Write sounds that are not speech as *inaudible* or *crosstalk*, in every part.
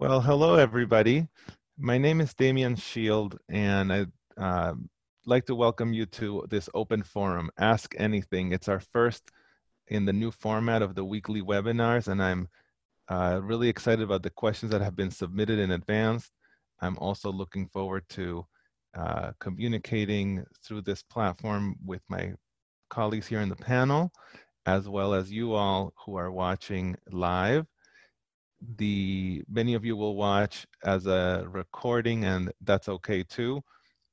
Well, hello, everybody. My name is Demian Szyld, and I'd uh, like to welcome you to this open forum, Ask Anything. It's our first in the new format of the weekly webinars, and I'm uh, really excited about the questions that have been submitted in advance. I'm also looking forward to uh, communicating through this platform with my colleagues here in the panel, as well as you all who are watching live the many of you will watch as a recording and that's okay too.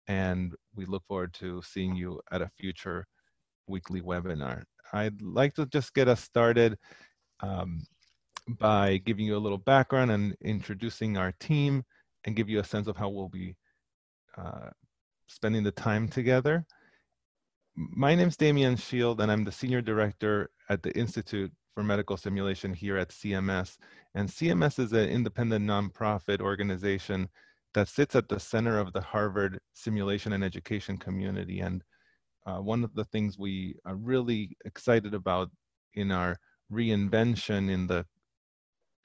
And we look forward to seeing you at a future weekly webinar. I'd like to just get us started um, by giving you a little background and introducing our team and give you a sense of how we'll be uh, spending the time together. My name is Demian Szyld and I'm the Senior Director at the Institute for Medical Simulation here at CMS. And CMS is an independent nonprofit organization that sits at the center of the Harvard simulation and education community. And uh, one of the things we are really excited about in our reinvention in the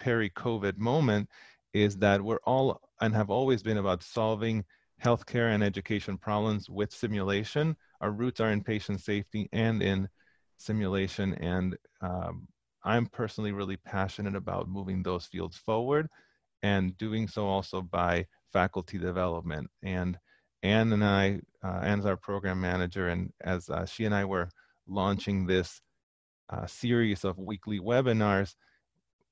peri-COVID moment is that we're all and have always been about solving healthcare and education problems with simulation. Our roots are in patient safety and in simulation. And um, I'm personally really passionate about moving those fields forward and doing so also by faculty development. And Anne and I, uh, Anne's our program manager, and as uh, she and I were launching this uh, series of weekly webinars,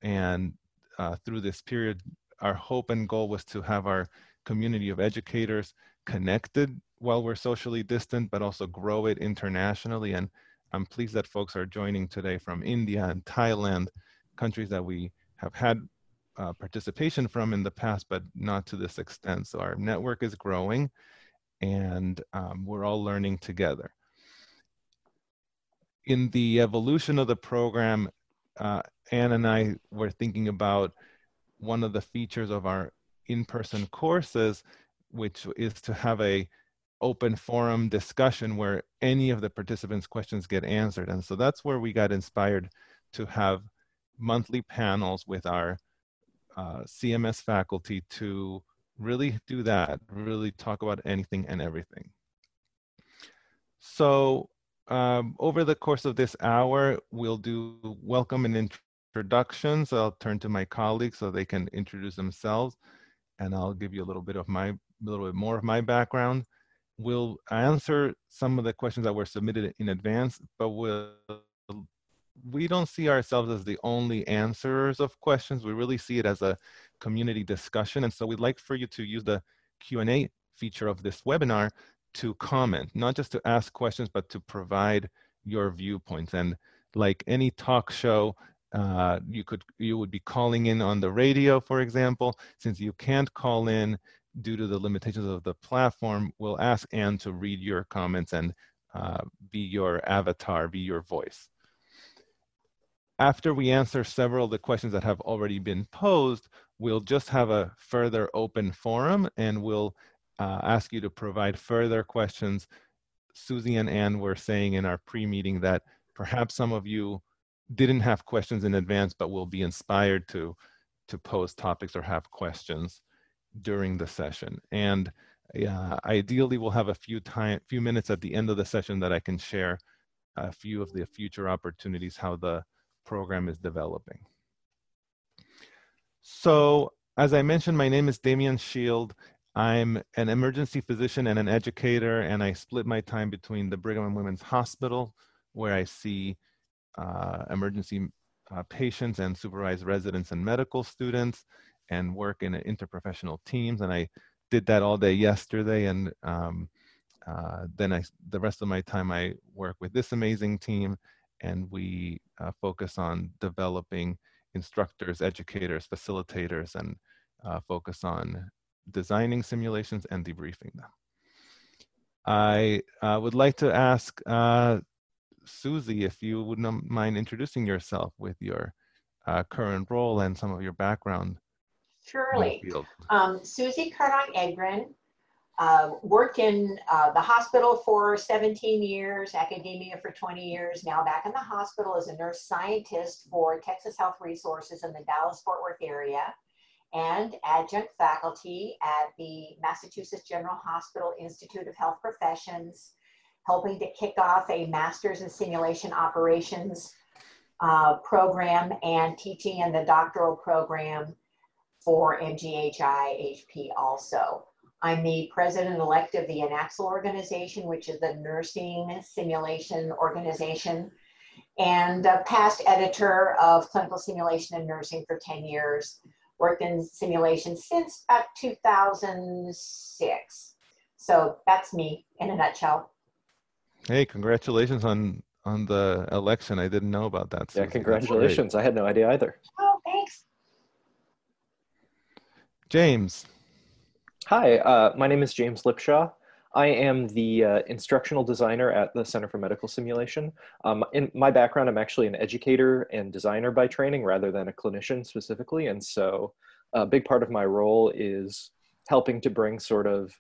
and uh, through this period, our hope and goal was to have our community of educators connected while we're socially distant, but also grow it internationally. And I'm pleased that folks are joining today from India and Thailand, countries that we have had uh, participation from in the past, but not to this extent. So our network is growing and um, we're all learning together. In the evolution of the program, uh, Anne and I were thinking about one of the features of our in-person courses, which is to have a open forum discussion where any of the participants' questions get answered. And so that's where we got inspired to have monthly panels with our uh, CMS faculty to really do that, really talk about anything and everything. So um, over the course of this hour, we'll do welcome and introductions. I'll turn to my colleagues so they can introduce themselves and I'll give you a little bit of my, a little bit more of my background we'll answer some of the questions that were submitted in advance, but we'll, we don't see ourselves as the only answerers of questions. We really see it as a community discussion. And so we'd like for you to use the Q&A feature of this webinar to comment, not just to ask questions, but to provide your viewpoints. And like any talk show, uh, you could you would be calling in on the radio, for example. Since you can't call in, due to the limitations of the platform, we'll ask Anne to read your comments and uh, be your avatar, be your voice. After we answer several of the questions that have already been posed, we'll just have a further open forum and we'll uh, ask you to provide further questions. Susie and Anne were saying in our pre-meeting that perhaps some of you didn't have questions in advance, but will be inspired to, to pose topics or have questions during the session. And ideally, we'll have a few time, few minutes at the end of the session that I can share a few of the future opportunities, how the program is developing. So, as I mentioned, my name is Demian Szyld. I'm an emergency physician and an educator, and I split my time between the Brigham and Women's Hospital, where I see uh, emergency uh, patients and supervise residents and medical students, and work in interprofessional teams. And I did that all day yesterday. And um, uh, then I, the rest of my time, I work with this amazing team and we uh, focus on developing instructors, educators, facilitators, and uh, focus on designing simulations and debriefing them. I uh, would like to ask uh, Susie if you would not mind introducing yourself with your uh, current role and some of your background Surely. Um, Susie Kardong-Edgren uh, worked in uh, the hospital for 17 years, academia for 20 years, now back in the hospital as a nurse scientist for Texas Health Resources in the Dallas Fort Worth area. and adjunct faculty at the Massachusetts General Hospital Institute of Health Professions, helping to kick off a master's in simulation operations uh, program and teaching in the doctoral program for MGH IHP also. I'm the president-elect of the INACSL organization, which is the nursing simulation organization, and a past editor of clinical simulation and nursing for 10 years. Worked in simulation since about 2006. So that's me in a nutshell. Hey, congratulations on on the election. I didn't know about that. Yeah, congratulations. I had no idea either. Oh, thanks. James. Hi, uh, my name is James Lipshaw. I am the uh, instructional designer at the Center for Medical Simulation. Um, in my background, I'm actually an educator and designer by training rather than a clinician specifically. And so a big part of my role is helping to bring sort of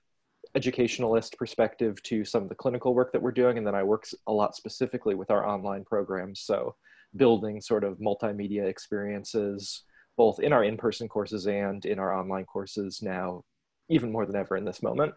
educationalist perspective to some of the clinical work that we're doing. And then I work a lot specifically with our online programs. So building sort of multimedia experiences, both in our in-person courses and in our online courses now, even more than ever in this moment.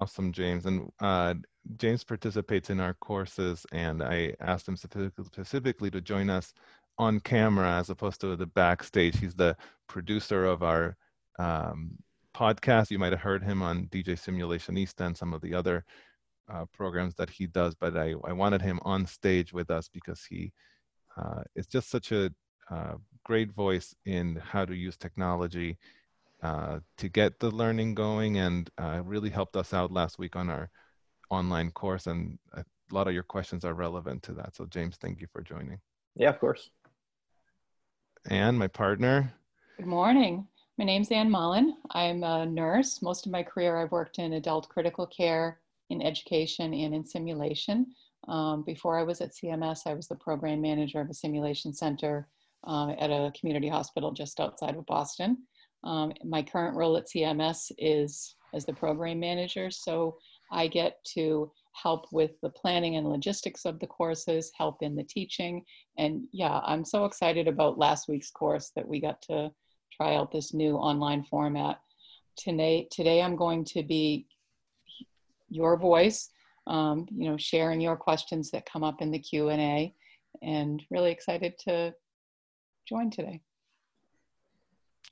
Awesome, James. And uh, James participates in our courses, and I asked him specifically to join us on camera as opposed to the backstage. He's the producer of our um, podcast. You might have heard him on DJ Simulationista and some of the other uh, programs that he does, but I, I wanted him on stage with us because he uh, is just such a uh, great voice in how to use technology uh, to get the learning going and uh, really helped us out last week on our online course. And a lot of your questions are relevant to that. So, James, thank you for joining. Yeah, of course. Anne, my partner. Good morning. My name's Anne Mullen. I'm a nurse. Most of my career I've worked in adult critical care, in education, and in simulation. Um, before I was at CMS, I was the program manager of a simulation center uh, at a community hospital just outside of Boston. Um, my current role at CMS is as the program manager, so I get to help with the planning and logistics of the courses, help in the teaching, and yeah, I'm so excited about last week's course that we got to try out this new online format. Today, today I'm going to be your voice, um, you know, sharing your questions that come up in the Q&A, and really excited to join today.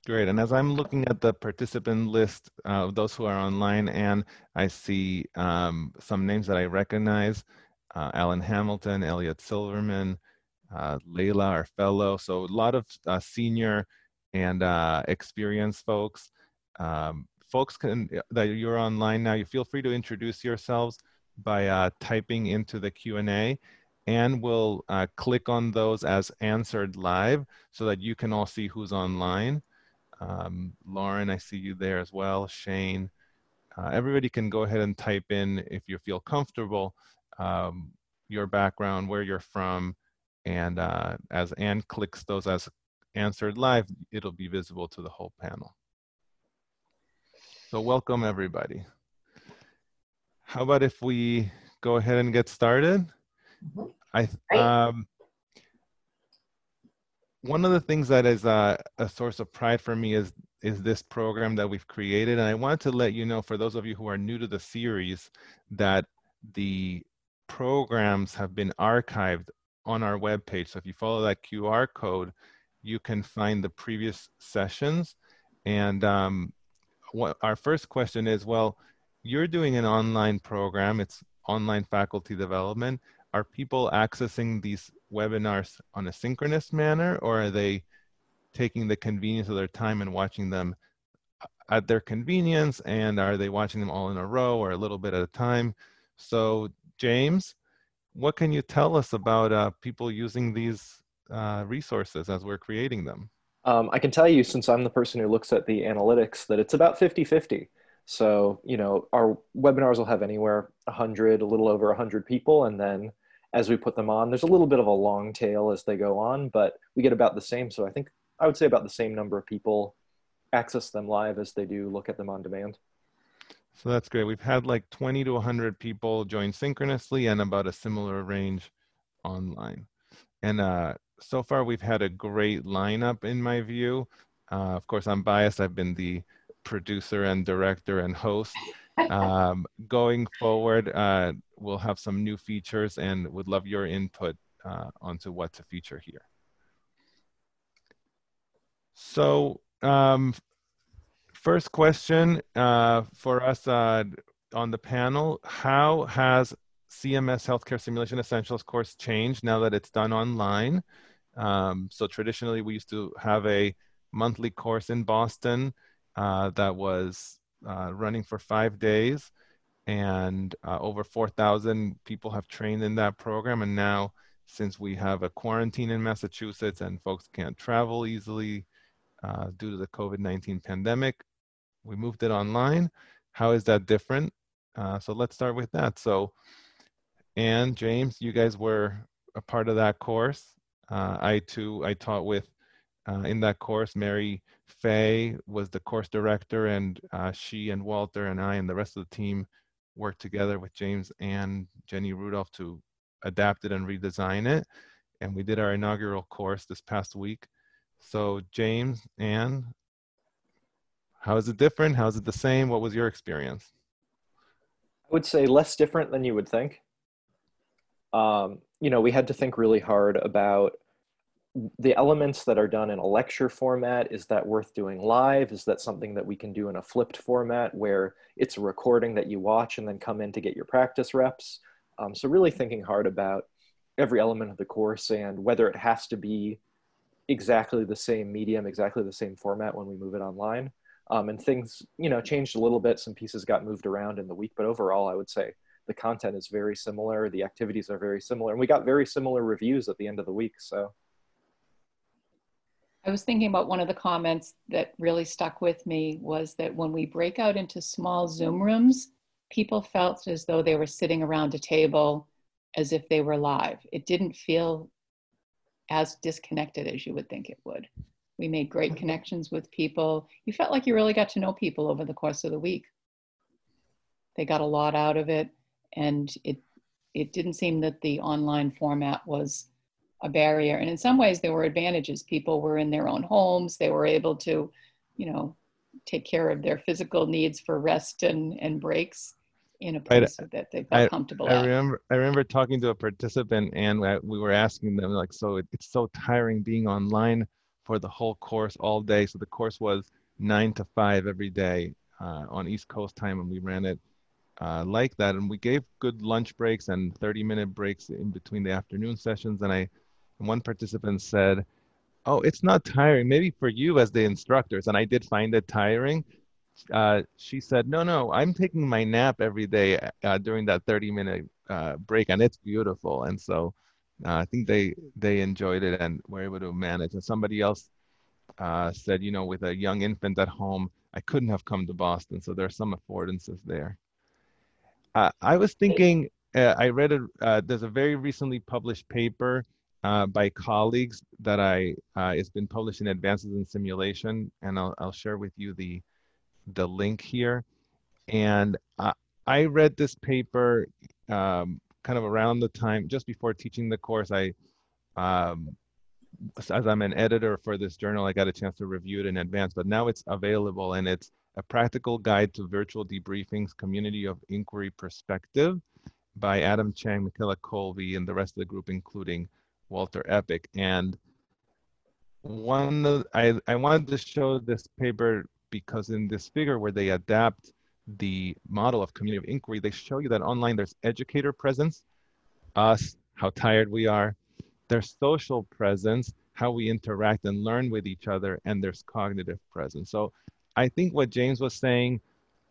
Great. And as I'm looking at the participant list uh, of those who are online, and I see um, some names that I recognize, uh, Alan Hamilton, Elliot Silverman, uh, Layla, our fellow. So a lot of uh, senior and uh, experienced folks. Um, folks can that you're online now, you feel free to introduce yourselves by uh, typing into the Q&A and we'll click on those as answered live so that you can all see who's online. Um, Lauren, I see you there as well. Shane, uh, everybody can go ahead and type in if you feel comfortable um, your background, where you're from, and uh, as Anne clicks those as answered live, it'll be visible to the whole panel. So welcome everybody. How about if we go ahead and get started? Mm -hmm. I um, one of the things that is uh, a source of pride for me is is this program that we've created and i wanted to let you know for those of you who are new to the series that the programs have been archived on our webpage so if you follow that qr code you can find the previous sessions and um, what our first question is well you're doing an online program it's online faculty development. Are people accessing these webinars on a synchronous manner or are they taking the convenience of their time and watching them at their convenience and are they watching them all in a row or a little bit at a time? So james what can you tell us about uh, people using these uh, resources as we're creating them? Um, i can tell you since i'm the person who looks at the analytics that it's about 50 50 so you know our webinars will have anywhere 100 a little over 100 people and then as we put them on. There's a little bit of a long tail as they go on, but we get about the same. So I think I would say about the same number of people access them live as they do look at them on demand. So that's great. We've had like 20 to 100 people join synchronously and about a similar range online. And uh, so far we've had a great lineup in my view. Uh, of course, I'm biased. I've been the producer and director and host. *laughs* Um, going forward, uh, we'll have some new features and would love your input uh, onto what to feature here. So um, first question uh, for us uh, on the panel, how has CMS Healthcare Simulation Essentials course changed now that it's done online? Um, so traditionally we used to have a monthly course in Boston uh, that was uh, running for five days and uh, over 4,000 people have trained in that program. And now since we have a quarantine in Massachusetts and folks can't travel easily uh, due to the COVID-19 pandemic, we moved it online. How is that different? Uh, so let's start with that. So Anne, James, you guys were a part of that course. I too, I taught with uh, in that course. Mary Fey was the course director, and uh, she and Walter and I and the rest of the team worked together with James and Jenny Rudolph to adapt it and redesign it. And we did our inaugural course this past week. So, James, Anne, how is it different? How is it the same? What was your experience? I would say less different than you would think. Um, you know, we had to think really hard about the elements that are done in a lecture format is that worth doing live? Is that something that we can do in a flipped format where it's a recording that you watch and then come in to get your practice reps? Um, so really thinking hard about every element of the course and whether it has to be exactly the same medium exactly the same format when we move it online. Um, and things you know changed a little bit. Some pieces got moved around in the week but overall i would say the content is very similar. The activities are very similar. And we got very similar reviews at the end of the week. So I was thinking about one of the comments that really stuck with me was that when we break out into small Zoom rooms, people felt as though they were sitting around a table as if they were live. It didn't feel as disconnected as you would think it would. We made great connections with people. You felt like you really got to know people over the course of the week. They got a lot out of it, and it it didn't seem that the online format was a barrier. And in some ways, there were advantages. People were in their own homes. They were able to, you know, take care of their physical needs for rest and, and breaks in a place I, that they felt I, comfortable I at. remember I remember talking to a participant and we were asking them like, so it, it's so tiring being online for the whole course all day. So the course was nine to five every day uh, on East Coast time, and we ran it uh, like that. And we gave good lunch breaks and 30 minute breaks in between the afternoon sessions. And I and one participant said, oh, it's not tiring, maybe for you as the instructors. And I did find it tiring. Uh, she said, no, no, I'm taking my nap every day uh, during that 30 minute uh, break and it's beautiful. And so uh, I think they, they enjoyed it and were able to manage. And somebody else uh, said, you know, with a young infant at home, I couldn't have come to Boston. So there's some affordances there. Uh, I was thinking, I read a, there's a very recently published paper uh, by colleagues that I uh, it's been published in Advances in Simulation, and I'll, I'll share with you the the link here. And uh, I read this paper um, kind of around the time just before teaching the course. I um, as I'm an editor for this journal, I got a chance to review it in advance, but now it's available and it's a practical guide to virtual debriefings, community of inquiry perspective by Adam Cheng, Michaela Kolbe, and the rest of the group, including Walter Eppich. And one I, I wanted to show this paper because in this figure where they adapt the model of community of inquiry, they show you that online there's educator presence, us, how tired we are, there's social presence, how we interact and learn with each other, and there's cognitive presence. So I think what James was saying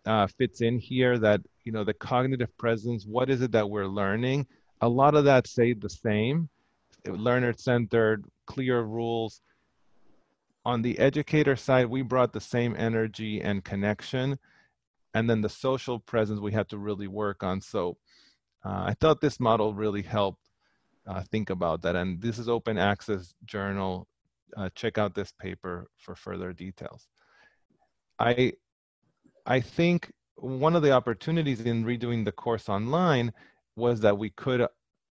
uh, fits in here that, you know, the cognitive presence, what is it that we're learning? A lot of that stayed the same, learner centered, clear rules. On the educator side, we brought the same energy and connection. And then the social presence we had to really work on. So uh, I thought this model really helped uh, think about that. And this is open access journal. Uh, check out this paper for further details. I, I think one of the opportunities in redoing the course online was that we could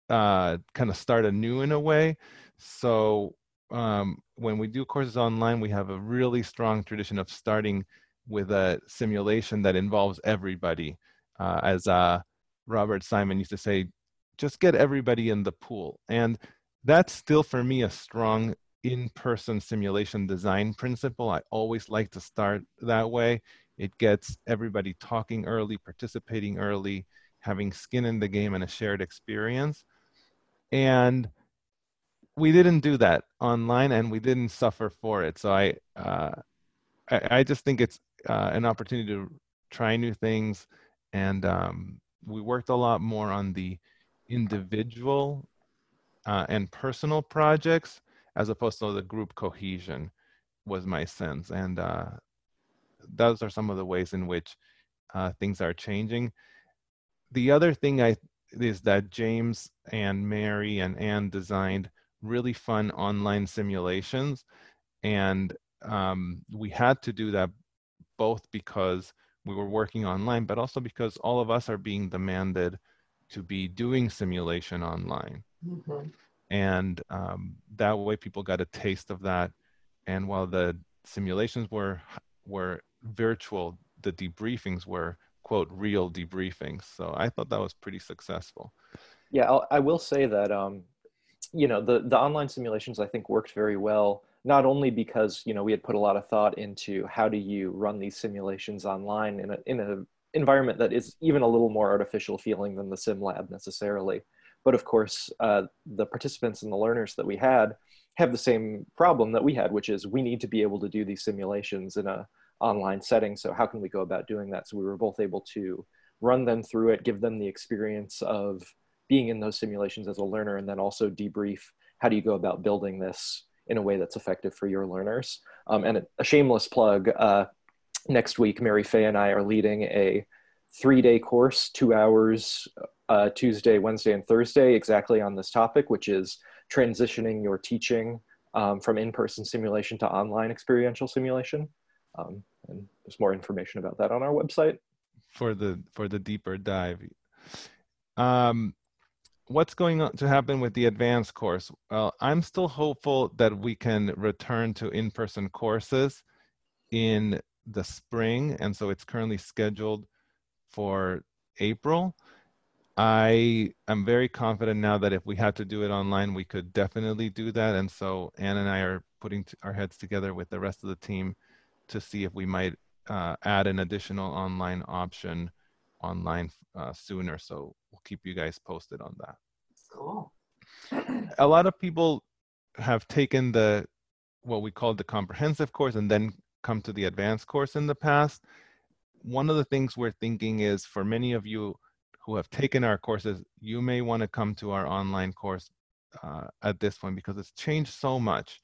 uh, kind of start anew in a way. So um, when we do courses online, we have a really strong tradition of starting with a simulation that involves everybody. Uh, as uh, Robert Simon used to say, just get everybody in the pool. And that's still for me a strong in-person simulation design principle. I always like to start that way. It gets everybody talking early, participating early, having skin in the game and a shared experience. And we didn't do that online and we didn't suffer for it. So I, uh, I, I, just think it's uh, an opportunity to try new things. And um, we worked a lot more on the individual uh, and personal projects as opposed to the group cohesion was my sense. And uh, those are some of the ways in which uh, things are changing. The other thing I is that James and Mary and Anne designed really fun online simulations. And um, we had to do that both because we were working online, but also because all of us are being demanded to be doing simulation online. Mm-hmm. And um, that way people got a taste of that. And while the simulations were were virtual, the debriefings were quote real debriefings. So I thought that was pretty successful. Yeah, I'll, I will say that um, you know the the online simulations I think worked very well. Not only because you know we had put a lot of thought into how do you run these simulations online in a in a environment that is even a little more artificial feeling than the sim lab necessarily. But of course, uh, the participants and the learners that we had have the same problem that we had, which is we need to be able to do these simulations in a online setting. So how can we go about doing that? So we were both able to run them through it, give them the experience of being in those simulations as a learner, and then also debrief how do you go about building this in a way that's effective for your learners. Um, and a, shameless plug, uh, next week, Mary Fey and I are leading a three day course, two hours, uh, Tuesday, Wednesday, and Thursday, exactly on this topic, which is transitioning your teaching um, from in person simulation to online experiential simulation. Um, and there's more information about that on our website. For the for the deeper dive, um, what's going to happen with the advanced course? Well, I'm still hopeful that we can return to in-person courses in the spring, and so it's currently scheduled for April. I am very confident now that if we had to do it online, we could definitely do that. And so Anne and I are putting our heads together with the rest of the team to see if we might uh, add an additional online option online uh, sooner. So we'll keep you guys posted on that. Cool. A lot of people have taken the what we call the comprehensive course and then come to the advanced course in the past. One of the things we're thinking is for many of you who have taken our courses, you may want to come to our online course uh, at this point because it's changed so much.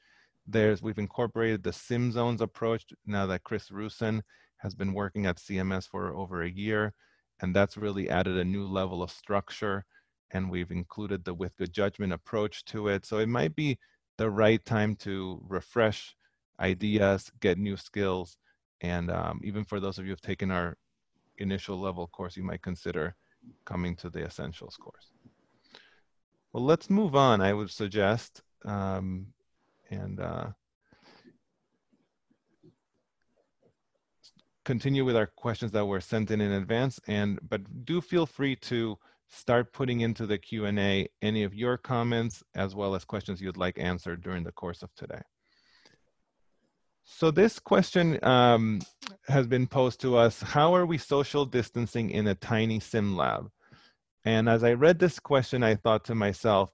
There's we've incorporated the sim zones approach now that Chris Roussin has been working at CMS for over a year, and that's really added a new level of structure. And we've included the with good judgment approach to it. So it might be the right time to refresh ideas, get new skills, and um, even for those of you who've taken our initial level course, you might consider coming to the essentials course. Well, let's move on, I would suggest. Um, and uh, continue with our questions that were sent in in advance. And But do feel free to start putting into the Q&A any of your comments as well as questions you'd like answered during the course of today. So this question um, has been posed to us, how are we social distancing in a tiny sim lab? And as I read this question, I thought to myself,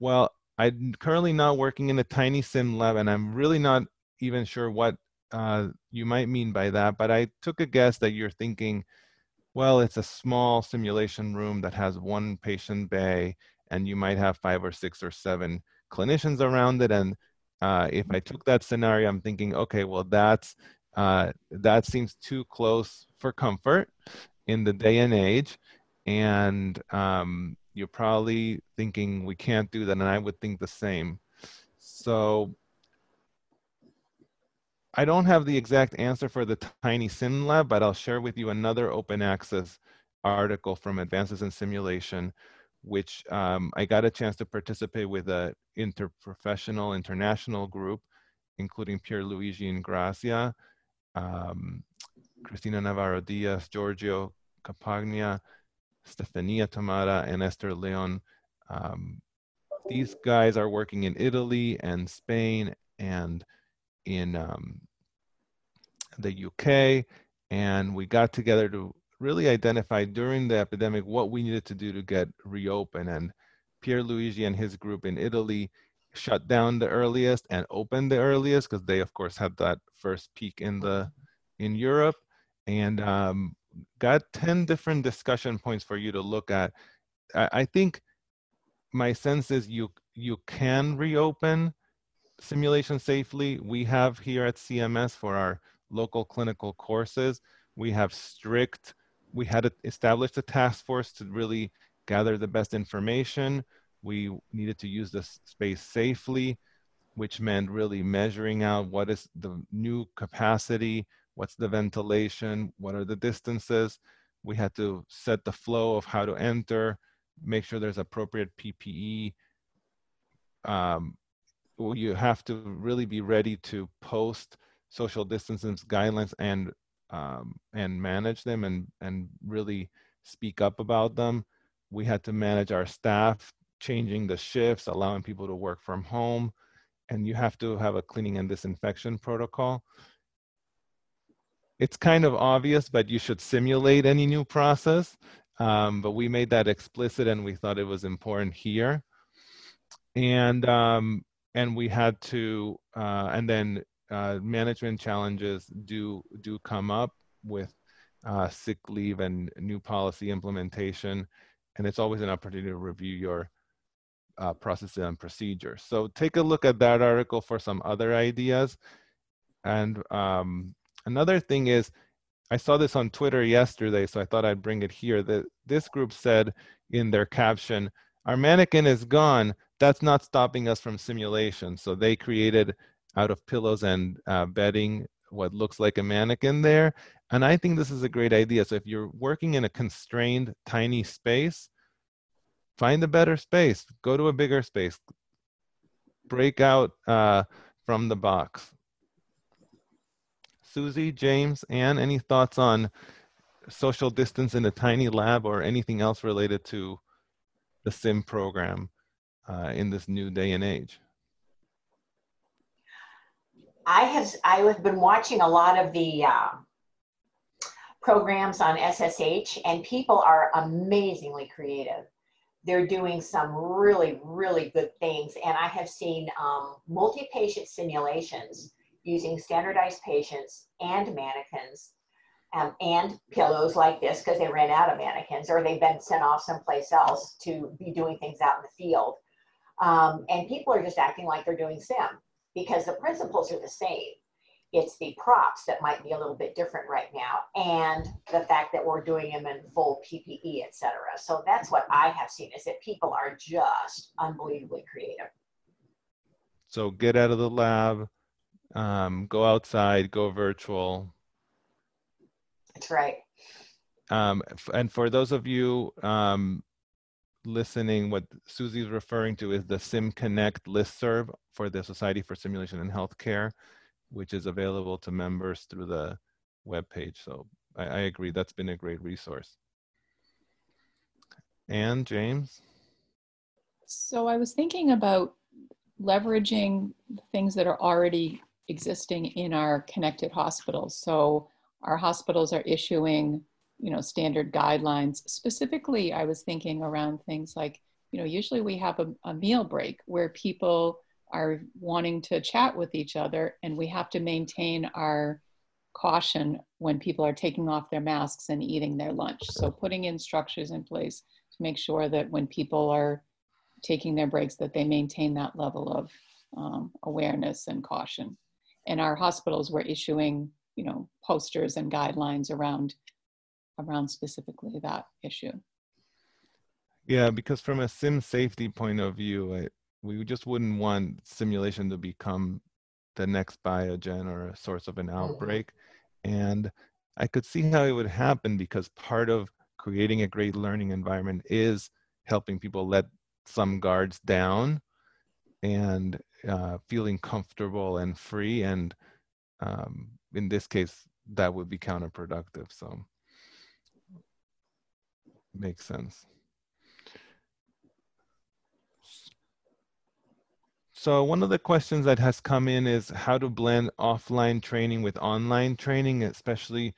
well, I'm currently not working in a tiny sim lab and I'm really not even sure what uh, you might mean by that, but I took a guess that you're thinking, well, it's a small simulation room that has one patient bay and you might have five or six or seven clinicians around it. And uh, if I took that scenario, I'm thinking, okay, well, that's uh, that seems too close for comfort in the day and age. And um, you're probably thinking we can't do that. And I would think the same. So I don't have the exact answer for the tiny sim lab, but I'll share with you another open access article from Advances in Simulation which um, I got a chance to participate with a interprofessional international group, including Pier Luigi Ingrassia, um, Cristina Navarro Diaz, Giorgio Capogna, Stefania Tamara, and Esther Leon. Um, these guys are working in Italy and Spain and in um, the UK. And we got together to really identify during the epidemic what we needed to do to get reopened. And Pier Luigi and his group in Italy shut down the earliest and opened the earliest because they, of course, had that first peak in the in Europe. And um, got 10 different discussion points for you to look at. I, I think my sense is you you can reopen simulation safely. We have here at CMS for our local clinical courses, we have strict, we had established a task force to really gather the best information. We needed to use this space safely, which meant really measuring out what is the new capacity, what's the ventilation, what are the distances. We had to set the flow of how to enter, make sure there's appropriate PPE. Um, you have to really be ready to post social distancing guidelines and um, and manage them and and really speak up about them. We had to manage our staff, changing the shifts, allowing people to work from home, and you have to have a cleaning and disinfection protocol. It's kind of obvious, but you should simulate any new process. Um, but we made that explicit, and we thought it was important here. And um, and we had to, uh, and then uh, management challenges do do come up with uh, sick leave and new policy implementation, and it's always an opportunity to review your uh, processes and procedures. So take a look at that article for some other ideas. And um, another thing is, I saw this on Twitter yesterday, so I thought I'd bring it here. That this group said in their caption, "Our mannequin is gone. That's not stopping us from simulation." So they created out of pillows and uh, bedding what looks like a mannequin there. And I think this is a great idea. So if you're working in a constrained, tiny space, find a better space, go to a bigger space, break out uh, from the box. Susie, James, Anne, any thoughts on social distance in a tiny lab or anything else related to the SIM program uh, in this new day and age? I have I have been watching a lot of the uh, programs on SSH, and people are amazingly creative. They're doing some really really good things, and I have seen um, multi-patient simulations using standardized patients and mannequins. Um, and pillows like this because they ran out of mannequins or they've been sent off someplace else to be doing things out in the field. Um, and people are just acting like they're doing sim because the principles are the same. It's the props that might be a little bit different right now, and the fact that we're doing them in full PPE, et cetera. So that's what I have seen is that people are just unbelievably creative. So get out of the lab, um, go outside, go virtual. That's right. Um, and for those of you um, listening, what Susie's referring to is the SimConnect listserv for the Society for Simulation in Healthcare, which is available to members through the web page. So I, I agree, that's been a great resource. And James? So I was thinking about leveraging things that are already existing in our connected hospitals. So our hospitals are issuing you know standard guidelines. Specifically i was thinking around things like you know usually we have a, a, meal break where people are wanting to chat with each other and we have to maintain our caution when people are taking off their masks and eating their lunch. So putting in structures in place to make sure that when people are taking their breaks that they maintain that level of um, awareness and caution and our hospitals were issuing you know posters and guidelines around around specifically that issue. Yeah, because from a sim safety point of view, I, we just wouldn't want simulation to become the next biogen or a source of an mm-hmm. outbreak. And I could see how it would happen because part of creating a great learning environment is helping people let some guards down and uh, feeling comfortable and free. And um, in this case, that would be counterproductive. So makes sense. So one of the questions that has come in is how to blend offline training with online training, especially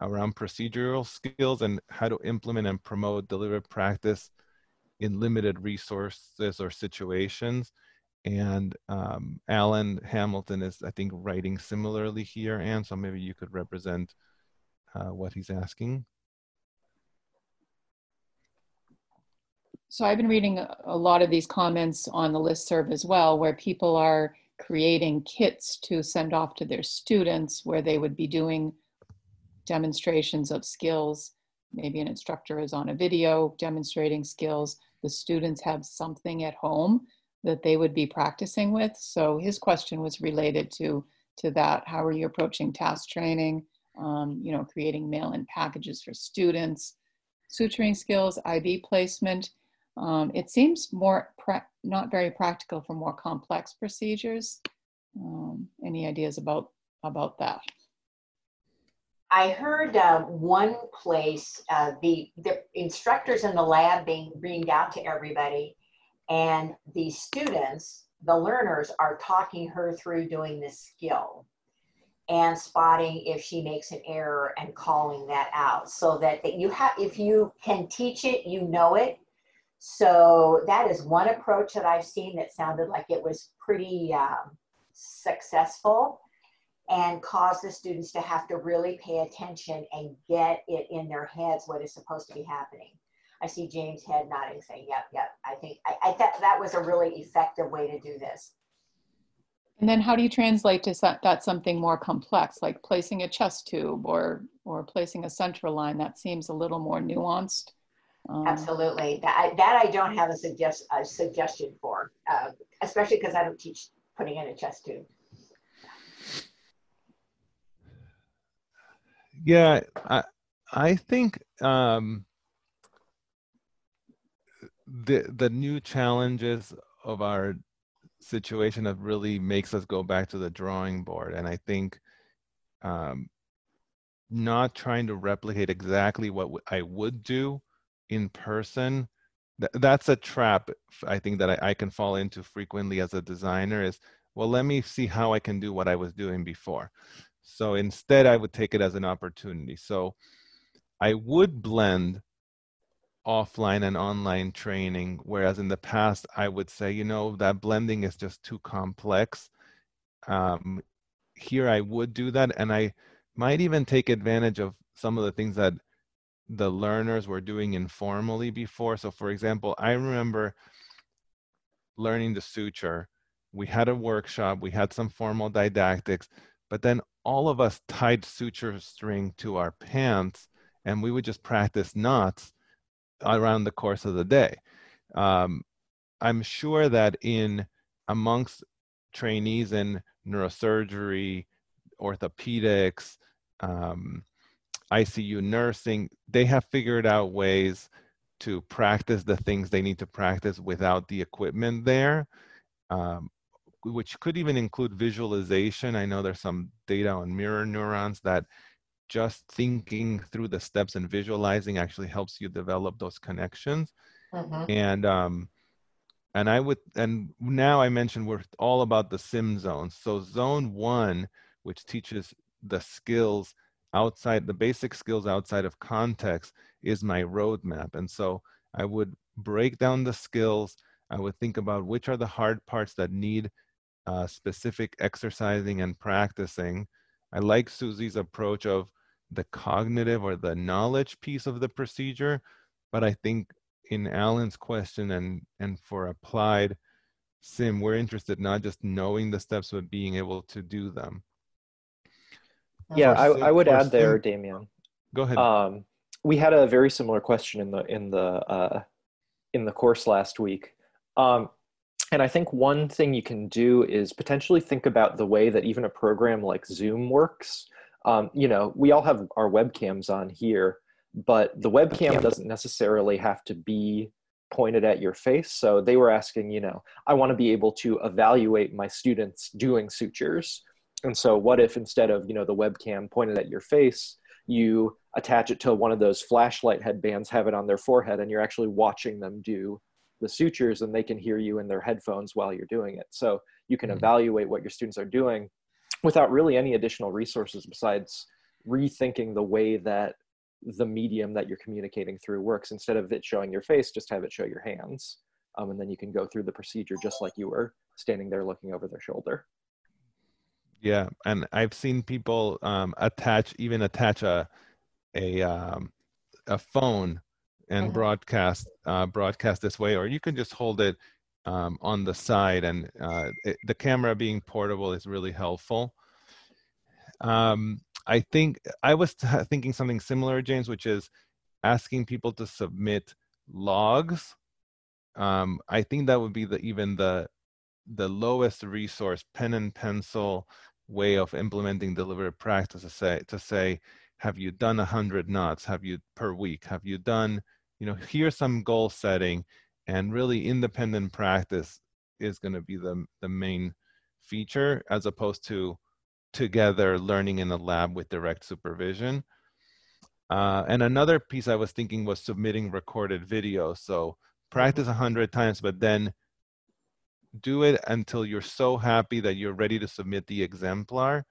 around procedural skills and how to implement and promote deliberate practice in limited resources or situations. And um, Alan Hamilton is, I think, writing similarly here. And so maybe you could represent uh, what he's asking. So I've been reading a lot of these comments on the list serve as well, where people are creating kits to send off to their students where they would be doing demonstrations of skills. Maybe an instructor is on a video demonstrating skills. The students have something at home that they would be practicing with. So his question was related to, to that. How are you approaching task training? Um, you know, creating mail-in packages for students, suturing skills, IV placement. Um, it seems more not very practical for more complex procedures. Um, any ideas about about that? I heard uh, one place uh, the the instructors in the lab being reamed out to everybody, and the students, the learners, are talking her through doing this skill and spotting if she makes an error and calling that out so that, that you have if you can teach it you know it. So that is one approach that i've seen that sounded like it was pretty um, successful and cause the students to have to really pay attention and get it in their heads what is supposed to be happening I see James' head nodding, saying, "Yep, yep." I think I, I thought that was a really effective way to do this. And then, how do you translate to that something more complex, like placing a chest tube or or placing a central line? That seems a little more nuanced. Um, Absolutely, that that I don't have a suggest a suggestion for, uh, especially because I don't teach putting in a chest tube. Yeah, I I think um, the the new challenges of our situation that really makes us go back to the drawing board. And i think um, not trying to replicate exactly what I would do in person th- that's a trap i think that I, I can fall into frequently as a designer is well let me see how i can do what i was doing before. So instead i would take it as an opportunity. So i would blend offline and online training whereas in the past i would say you know that blending is just too complex. Um, here i would do that and i might even take advantage of some of the things that the learners were doing informally before. So for example i remember learning the suture. We had a workshop we had some formal didactics but then all of us tied suture string to our pants and we would just practice knots around the course of the day. Um, I'm sure that in amongst trainees in neurosurgery, orthopedics, um, ICU nursing, they have figured out ways to practice the things they need to practice without the equipment there, um, which could even include visualization. I know there's some data on mirror neurons that just thinking through the steps and visualizing actually helps you develop those connections. Mm-hmm. and um and i would and now i mentioned we're all about the sim zones. So zone one which teaches the skills outside the basic skills outside of context is my roadmap. And so i would break down the skills. I would think about which are the hard parts that need uh, specific exercising and practicing. I like Susie's approach of the cognitive or the knowledge piece of the procedure, but I think in Alan's question and and for applied sim, we're interested not just knowing the steps, but being able to do them. Yeah, I, I, would add there, Demian. Go ahead. Um, we had a very similar question in the in the uh, in the course last week. Um, and I think one thing you can do is potentially think about the way that even a program like Zoom works. Um, you know, we all have our webcams on here, but the webcam doesn't necessarily have to be pointed at your face. So they were asking, you know, I want to be able to evaluate my students doing sutures. And so what if instead of, you know, the webcam pointed at your face, you attach it to one of those flashlight headbands, have it on their forehead, and you're actually watching them do the sutures and they can hear you in their headphones while you're doing it. So you can mm-hmm. evaluate what your students are doing without really any additional resources besides rethinking the way that the medium that you're communicating through works. Instead of it showing your face, just have it show your hands. Um, and then you can go through the procedure just like you were standing there looking over their shoulder. Yeah, and I've seen people um, attach, even attach a a um, a phone and uh-huh. broadcast uh, broadcast this way, or you can just hold it um, on the side, and uh, it, the camera being portable is really helpful. Um, I think I was *laughs* thinking something similar, James, which is asking people to submit logs. Um, I think that would be the even the the lowest resource pen and pencil way of implementing deliberative practice to say to say have you done 100 knots have you per week have you done you know here's some goal setting and really independent practice is going to be the the main feature as opposed to together learning in the lab with direct supervision. Uh, and another piece I was thinking was submitting recorded video. So practice 100 times, but then do it until you're so happy that you're ready to submit the exemplar.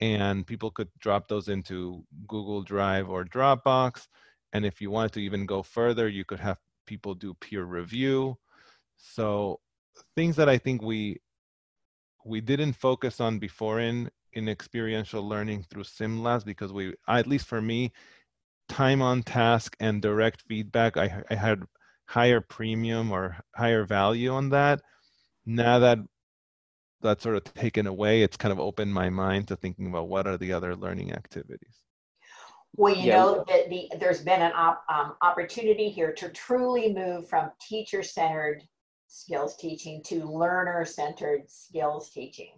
And people could drop those into Google Drive or Dropbox. And if you wanted to even go further, you could have people do peer review. So things that I think we we didn't focus on before in in experiential learning through SimLabs because we, at least for me, time on task and direct feedback, I, I had higher premium or higher value on that. Now that that's sort of taken away, it's kind of opened my mind to thinking about what are the other learning activities. Well, you yeah. know that the, there's been an op, um, opportunity here to truly move from teacher-centered skills teaching to learner-centered skills teaching.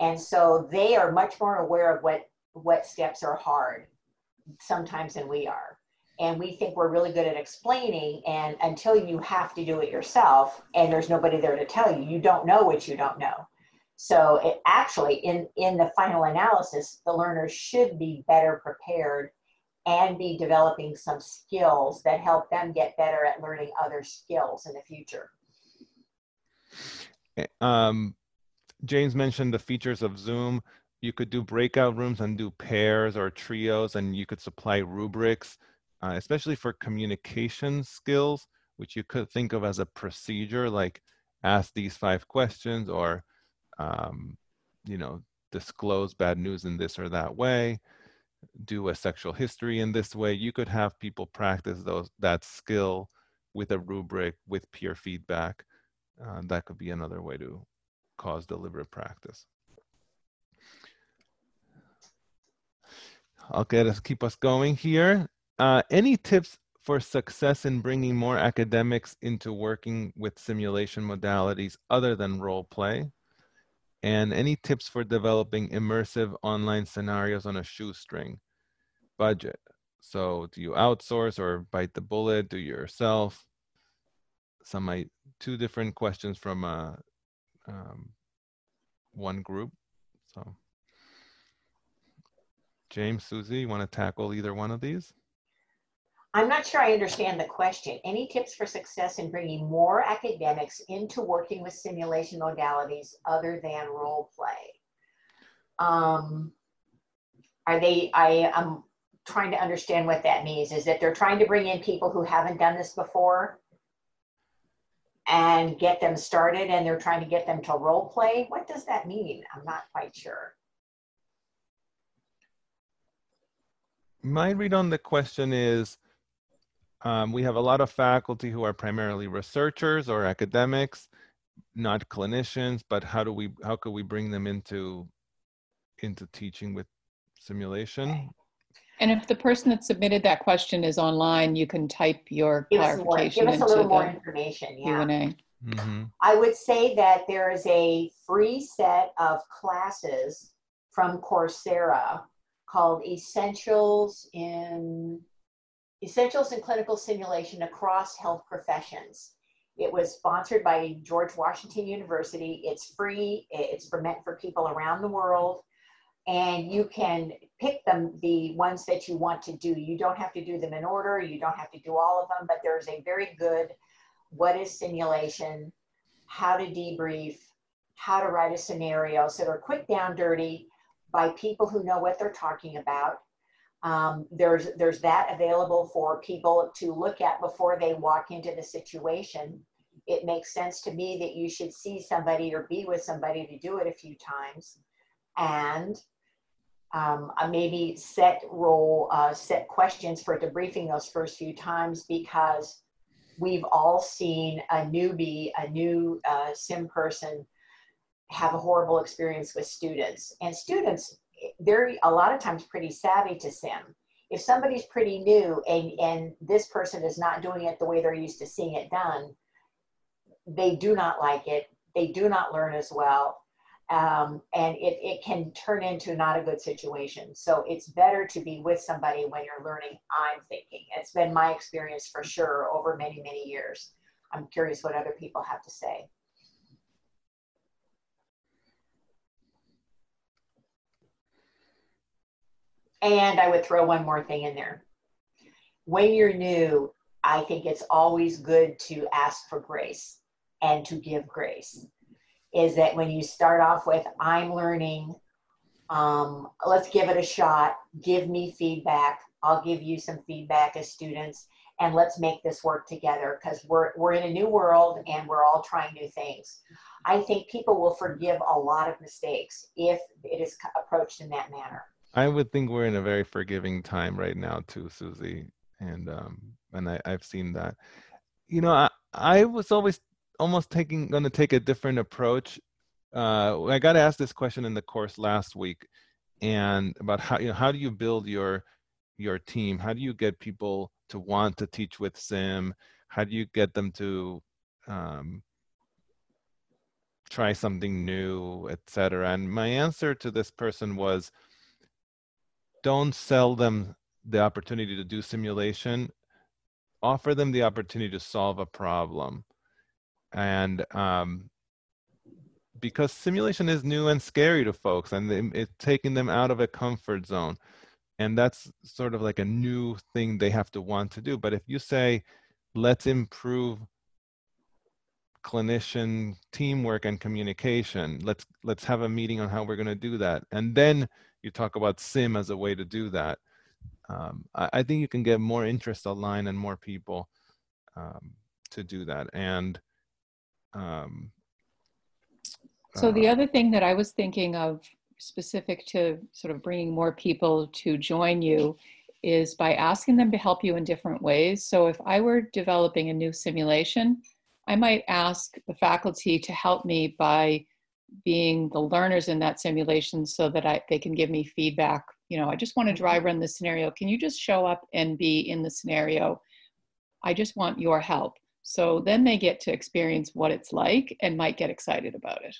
And so they are much more aware of what, what steps are hard sometimes than we are. And we think we're really good at explaining. And until you have to do it yourself and there's nobody there to tell you, you don't know what you don't know. So it actually, in, in the final analysis, the learners should be better prepared and be developing some skills that help them get better at learning other skills in the future. Eh, um, James mentioned the features of Zoom. You could do breakout rooms and do pairs or trios, and you could supply rubrics, uh, especially for communication skills, which you could think of as a procedure, like ask these five questions or, um, you know, disclose bad news in this or that way, do a sexual history in this way. You could have people practice those that skill with a rubric, with peer feedback. Uh, that could be another way to cause deliberate practice. I'll get us keep us going here. Uh, any tips for success in bringing more academics into working with simulation modalities other than role play? And any tips for developing immersive online scenarios on a shoestring budget? So do you outsource or bite the bullet, do yourself? Some my two different questions from a um, one group. So, James, Susie, you want to tackle either one of these? I'm not sure I understand the question. Any tips for success in bringing more academics into working with simulation modalities other than role play? Um, are they, I am trying to understand what that means. Is that they're trying to bring in people who haven't done this before and get them started and they're trying to get them to role play. What does that mean? I'm not quite sure. My read on the question is um, we have a lot of faculty who are primarily researchers or academics, not clinicians, but how do we how could we bring them into into teaching with simulation? And if the person that submitted that question is online, you can type your give clarification us, more, give us a little more information. Yeah. Q&A. Mm-hmm. I would say that there is a free set of classes from Coursera called Essentials in Essentials in Clinical Simulation Across Health Professions. It was sponsored by George Washington University. It's free. It's for meant for people around the world. And you can pick them, the ones that you want to do. You don't have to do them in order. You don't have to do all of them, but there's a very good what is simulation, how to debrief, how to write a scenario. So they're quick down dirty by people who know what they're talking about. Um, there's there's that available for people to look at before they walk into the situation. It makes sense to me that you should see somebody or be with somebody to do it a few times, and um, uh, maybe set role uh, set questions for debriefing those first few times because we've all seen a newbie, a new uh, sim person have a horrible experience with students. And students, they're a lot of times pretty savvy to sim. If somebody's pretty new and, and this person is not doing it the way they're used to seeing it done, they do not like it. They do not learn as well. Um, and it, it can turn into not a good situation. So it's better to be with somebody when you're learning, I'm thinking. It's been my experience for sure over many, many years. I'm curious what other people have to say. And I would throw one more thing in there. When you're new, I think it's always good to ask for grace and to give grace. Is that when you start off with, I'm learning, um, let's give it a shot, give me feedback, I'll give you some feedback as students, and let's make this work together because we're, we're in a new world and we're all trying new things. I think people will forgive a lot of mistakes if it is approached in that manner. I would think we're in a very forgiving time right now too, Susie, and um, and I, I've seen that. You know, I I was always almost taking going to take a different approach. Uh, I got asked this question in the course last week, and about how you know how do you build your your team? How do you get people to want to teach with Sim? How do you get them to um, try something new, etc.? And my answer to this person was don't sell them the opportunity to do simulation. Offer them the opportunity to solve a problem. And um, because simulation is new and scary to folks and it's taking them out of a comfort zone. And that's sort of like a new thing they have to want to do. But if you say let's improve clinician teamwork and communication. Let's let's have a meeting on how we're going to do that. And then you talk about sim as a way to do that um, I, I, think you can get more interest online and more people um, to do that. And um, so the uh, other thing that i was thinking of specific to sort of bringing more people to join you is by asking them to help you in different ways. So if i were developing a new simulation i might ask the faculty to help me by being the learners in that simulation so that I, they can give me feedback. You know, I just want to dry run the scenario. Can you just show up and be in the scenario? I just want your help. So then they get to experience what it's like and might get excited about it.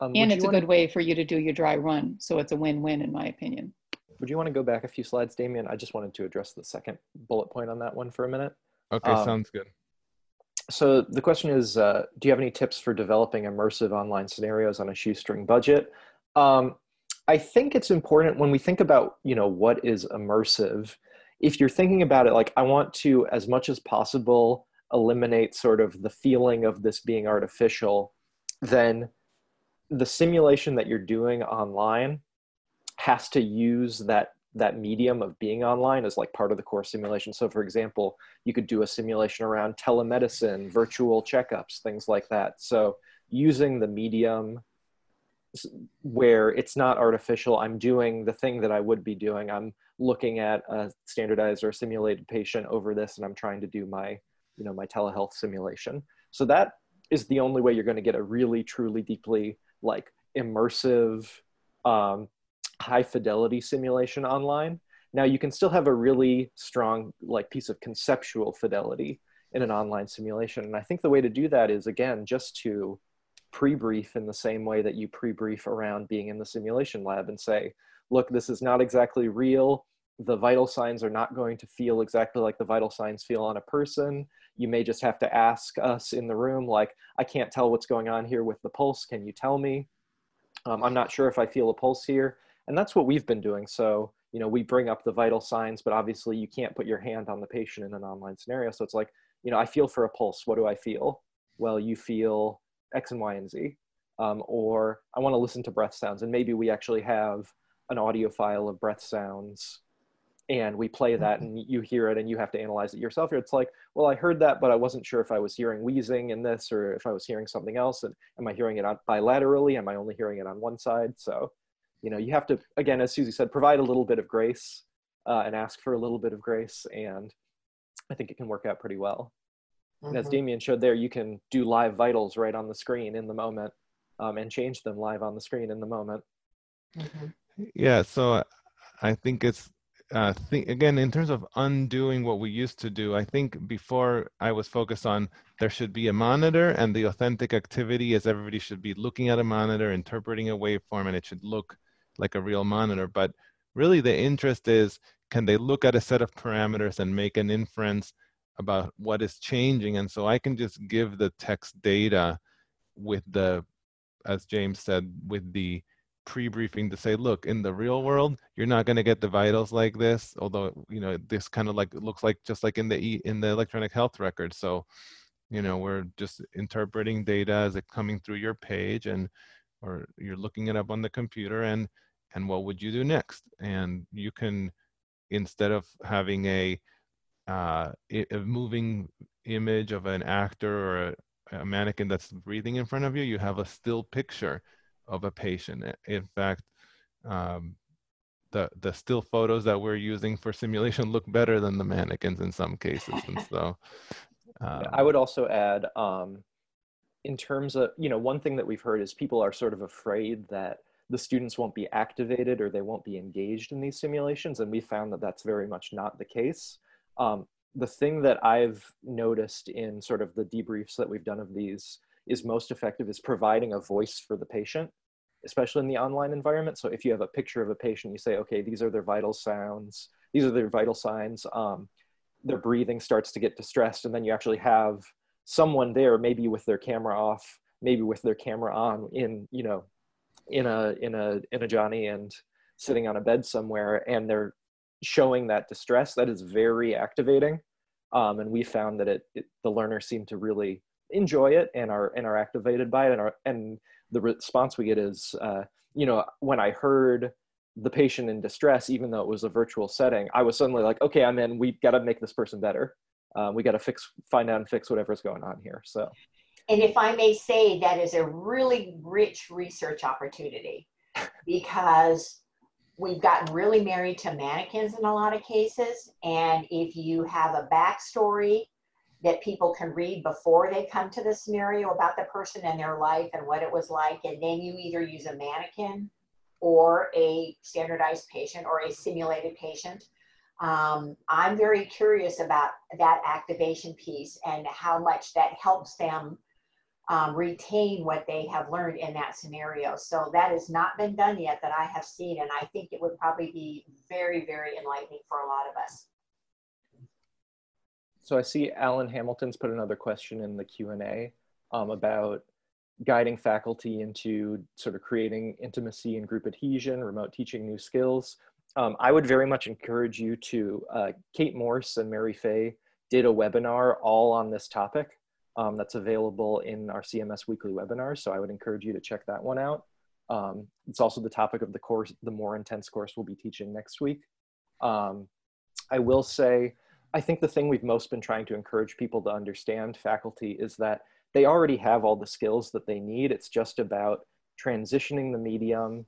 Um, and it's a good to... way for you to do your dry run. So it's a win-win in my opinion. Would you want to go back a few slides, Demian? I just wanted to address the second bullet point on that one for a minute. Okay, um, sounds good so the question is, uh, do you have any tips for developing immersive online scenarios on a shoestring budget? Um, I think it's important when we think about, you know, what is immersive. If you're thinking about it, like I want to, as much as possible, eliminate sort of the feeling of this being artificial, then the simulation that you're doing online has to use that that medium of being online is like part of the core simulation. So for example, you could do a simulation around telemedicine, virtual checkups, things like that. So using the medium where it's not artificial, I'm doing the thing that I would be doing. I'm looking at a standardized or simulated patient over this and I'm trying to do my, you know, my telehealth simulation. So that is the only way you're going to get a really, truly, deeply like immersive um, high fidelity simulation online. Now you can still have a really strong like piece of conceptual fidelity in an online simulation. And I think the way to do that is again, just to pre-brief in the same way that you pre-brief around being in the simulation lab and say, look, this is not exactly real. the vital signs are not going to feel exactly like the vital signs feel on a person. You may just have to ask us in the room, like, I can't tell what's going on here with the pulse. Can you tell me? Um, I'm not sure if I feel a pulse here. And that's what we've been doing. So, you know, we bring up the vital signs, but obviously you can't put your hand on the patient in an online scenario. So it's like, you know, I feel for a pulse. What do I feel? Well, you feel X and Y and Z. Um, or I want to listen to breath sounds. And maybe we actually have an audio file of breath sounds and we play that mm-hmm. and you hear it and you have to analyze it yourself it's like well i heard that but i wasn't sure if i was hearing wheezing in this or if i was hearing something else and am i hearing it bilaterally am i only hearing it on one side so you know you have to again as susie said provide a little bit of grace uh, and ask for a little bit of grace and i think it can work out pretty well mm-hmm. and as mm-hmm. demian showed there you can do live vitals right on the screen in the moment um, and change them live on the screen in the moment mm-hmm. yeah so i think it's uh, think again in terms of undoing what we used to do i think before i was focused on there should be a monitor and the authentic activity is everybody should be looking at a monitor interpreting a waveform and it should look like a real monitor but really the interest is can they look at a set of parameters and make an inference about what is changing? And so i can just give the text data with the as james said with the pre-briefing to say look in the real world you're not going to get the vitals like this although you know this kind of like looks like just like in the e, in the electronic health record. So you know we're just interpreting data as it coming through your page and or you're looking it up on the computer and and what would you do next and you can instead of having a uh, a moving image of an actor or a, a mannequin that's breathing in front of you you have a still picture of a patient. In fact, um, the the still photos that we're using for simulation look better than the mannequins in some cases, and *laughs* so. Um, I would also add, um, in terms of you know, one thing that we've heard is people are sort of afraid that the students won't be activated or they won't be engaged in these simulations, and we found that that's very much not the case. Um, the thing that I've noticed in sort of the debriefs that we've done of these is most effective is providing a voice for the patient especially in the online environment. So if you have a picture of a patient, you say, okay, these are their vital sounds, these are their vital signs. Um, their breathing starts to get distressed, and then you actually have someone there, maybe with their camera off, maybe with their camera on, in you know, in a in a in a Johnny and sitting on a bed somewhere, and they're showing that distress. That is very activating, um, and we found that it, it the learners seem to really enjoy it and are and are activated by it and are and the response we get is, uh, you know, when I heard the patient in distress, even though it was a virtual setting, I was suddenly like, okay, I'm in. We got to make this person better. Uh, we got to fix, find out, and fix whatever's going on here. So. And if I may say, that is a really rich research opportunity *laughs* because we've gotten really married to mannequins in a lot of cases. And if you have a backstory that people can read before they come to the scenario about the person and their life and what it was like. And then you either use a mannequin or a standardized patient or a simulated patient. Um, I'm very curious about that activation piece and how much that helps them um, retain what they have learned in that scenario. So that has not been done yet that I have seen, and I think it would probably be very, very enlightening for a lot of us. So I see Alan Hamilton's put another question in the Q&A um, about guiding faculty into sort of creating intimacy and group adhesion, remote teaching new skills. Um, I would very much encourage you to, uh, Kate Morse and Mary Fey did a webinar all on this topic um, that's available in our CMS weekly webinars. So I would encourage you to check that one out. Um, it's also the topic of the course, the more intense course we'll be teaching next week. Um, I will say, I think the thing we've most been trying to encourage people to understand, faculty, is that they already have all the skills that they need. It's just about transitioning the medium.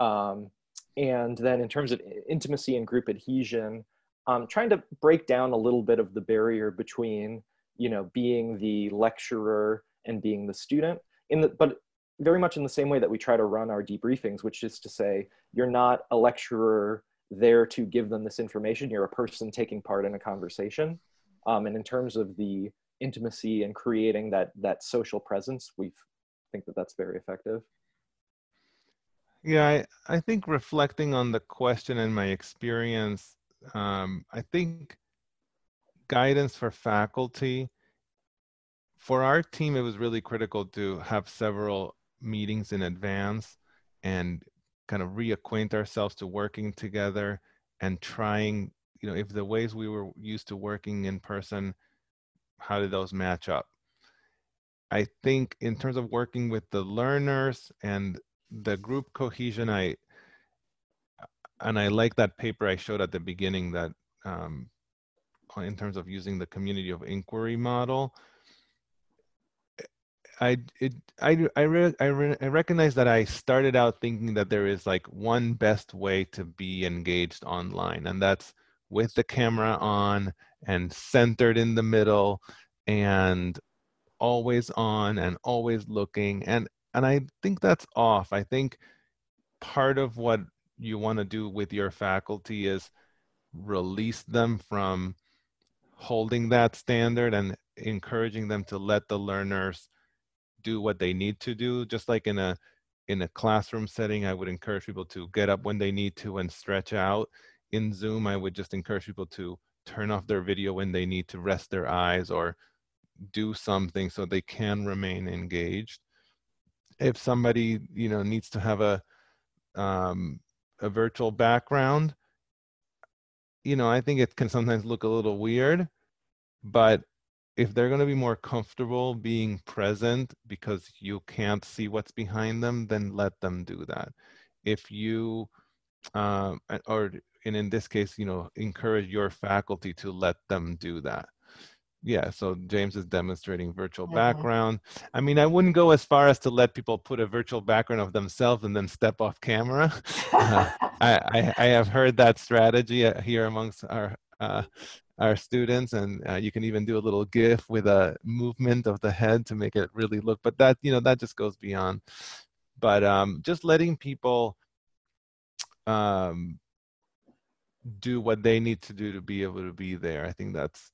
Um, and then in terms of intimacy and group adhesion, um, trying to break down a little bit of the barrier between, you know, being the lecturer and being the student. In the, but very much in the same way that we try to run our debriefings, which is to say, you're not a lecturer there to give them this information. You're a person taking part in a conversation. Um, and in terms of the intimacy and creating that that social presence, we think that that's very effective. Yeah, I, I think reflecting on the question and my experience, um, I think guidance for faculty. For our team, it was really critical to have several meetings in advance and kind of reacquaint ourselves to working together and trying, you know, if the ways we were used to working in person, how did those match up? I think in terms of working with the learners and the group cohesion, I and I like that paper I showed at the beginning that um, in terms of using the community of inquiry model. I it I I re, I, re, I recognize that I started out thinking that there is like one best way to be engaged online, and that's with the camera on and centered in the middle and always on and always looking and and I think that's off. I think part of what you want to do with your faculty is release them from holding that standard and encouraging them to let the learners do what they need to do. Just like in a in a classroom setting i would encourage people to get up when they need to and stretch out. In zoom i would just encourage people to turn off their video when they need to rest their eyes or do something so they can remain engaged if somebody you know needs to have a um, a virtual background you know i think it can sometimes look a little weird but if they're going to be more comfortable being present because you can't see what's behind them then let them do that. If you um, or and in this case you know encourage your faculty to let them do that yeah so james is demonstrating virtual mm-hmm. background. I mean i wouldn't go as far as to let people put a virtual background of themselves and then step off camera. *laughs* Uh, I, I, I have heard that strategy uh, here amongst our uh, our students and uh, you can even do a little gif with a movement of the head to make it really look but that you know that just goes beyond. But um, just letting people um, do what they need to do to be able to be there i think that's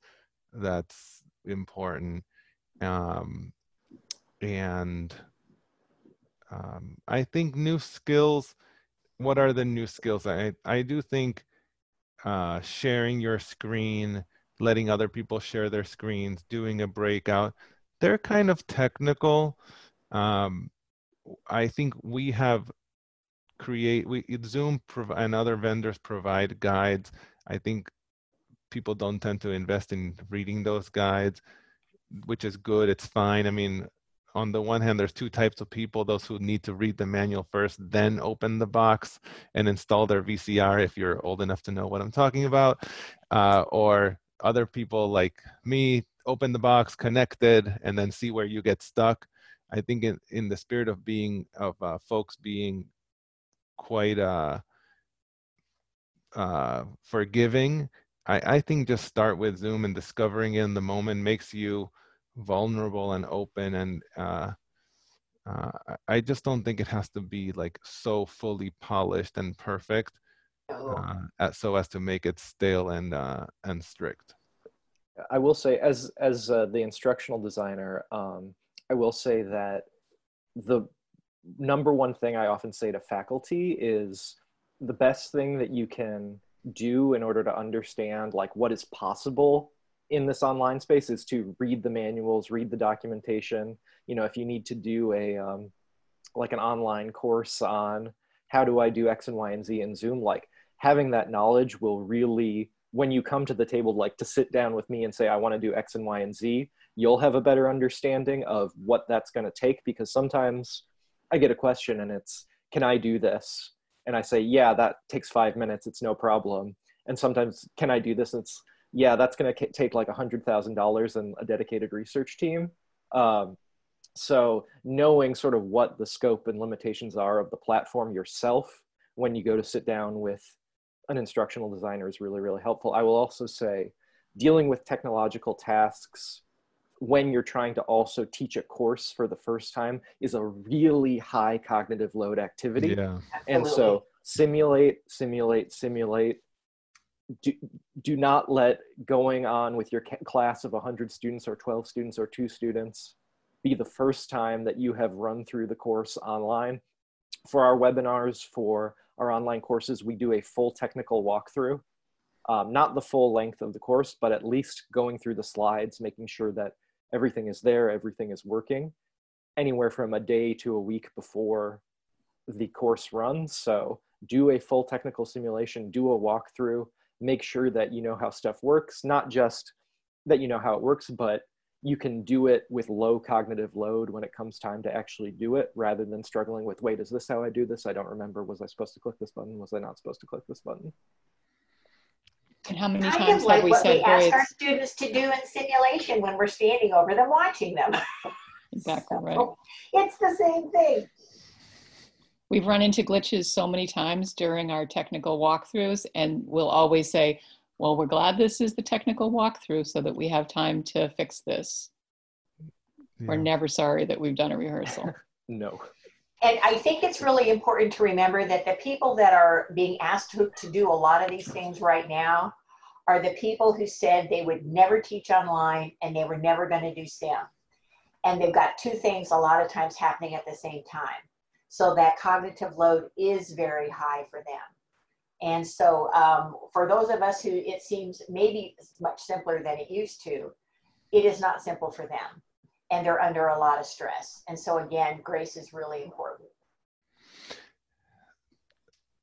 that's important. Um, and um, I think new skills, what are the new skills? I, I do think uh, sharing your screen, letting other people share their screens, doing a breakout, they're kind of technical. Um, I think we have create we Zoom and other vendors provide guides. I think people don't tend to invest in reading those guides, which is good. It's fine. I mean, on the one hand, there's two types of people those who need to read the manual first, then open the box and install their VCR if you're old enough to know what I'm talking about. Uh, or other people like me, open the box, connected, and then see where you get stuck. I think in, in the spirit of being, of uh, folks being quite uh, uh, forgiving I, I think just start with Zoom and discovering in the moment makes you vulnerable and open and uh, uh, I just don't think it has to be like so fully polished and perfect uh, so as to make it stale and uh, and strict. I will say, as as uh, the instructional designer, um, I will say that the number one thing I often say to faculty is the best thing that you can do in order to understand like what is possible in this online space is to read the manuals read the documentation. You know if you need to do a um, like an online course on how do i do x and y and z in zoom like having that knowledge will really when you come to the table like to sit down with me and say i want to do x and y and z you'll have a better understanding of what that's going to take because sometimes i get a question and it's can i do this and I say, yeah, that takes five minutes. It's no problem. And sometimes, can I do this? it's, yeah, that's going to take like a hundred thousand dollars and a dedicated research team. Um, so knowing sort of what the scope and limitations are of the platform yourself when you go to sit down with an instructional designer is really, really helpful. I will also say dealing with technological tasks when you're trying to also teach a course for the first time is a really high cognitive load activity. Yeah. And so simulate, simulate, simulate. Do, do not let going on with your class of 100 students or 12 students or two students be the first time that you have run through the course online. For our webinars, for our online courses, we do a full technical walkthrough Um, not the full length of the course, but at least going through the slides, making sure that everything is there, everything is working, anywhere from a day to a week before the course runs. So do a full technical simulation, do a walkthrough, make sure that you know how stuff works, not just that you know how it works, but you can do it with low cognitive load when it comes time to actually do it rather than struggling with wait is this how i do this? I don't remember. Was i supposed to click this button? Was i not supposed to click this button and how many kind times of like have we what said we ask grades our students to do in simulation when we're standing over them watching them. exactly *laughs* right. It's the same thing. we've run into glitches so many times during our technical walkthroughs and we'll always say well we're glad this is the technical walkthrough so that we have time to fix this. We're never sorry that we've done a rehearsal. *laughs* No And I think it's really important to remember that the people that are being asked to, to do a lot of these things right now are the people who said they would never teach online and they were never going to do STEM. And they've got two things a lot of times happening at the same time. So that cognitive load is very high for them. And so um, for those of us who it seems maybe much simpler than it used to, it is not simple for them and they're under a lot of stress. And so again, grace is really important.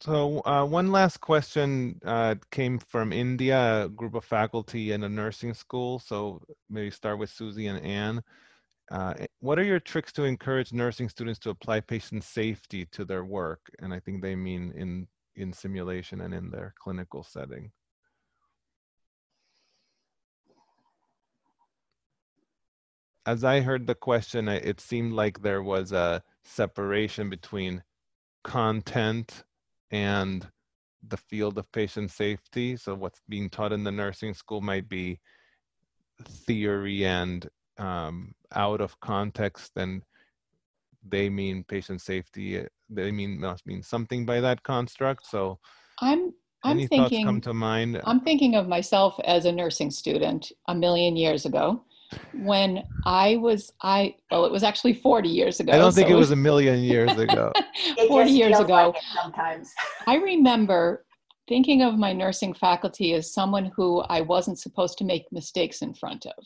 So uh, one last question uh, came from India, a group of faculty in a nursing school. So maybe start with Susie and Anne. Uh, what are your tricks to encourage nursing students to apply patient safety to their work? And I think they mean in in simulation and in their clinical setting. As I heard the question, it seemed like there was a separation between content and the field of patient safety. So what's being taught in the nursing school might be theory and um, out of context, and they mean patient safety. They mean must mean something by that construct. So i'm i'm any thoughts come to mind? I'm thinking of myself as a nursing student a million years ago when I was I well it was actually 40 years ago. I don't think so it was a million years ago. *laughs* 40 years ago. like sometimes. *laughs* I remember thinking of my nursing faculty as someone who I wasn't supposed to make mistakes in front of.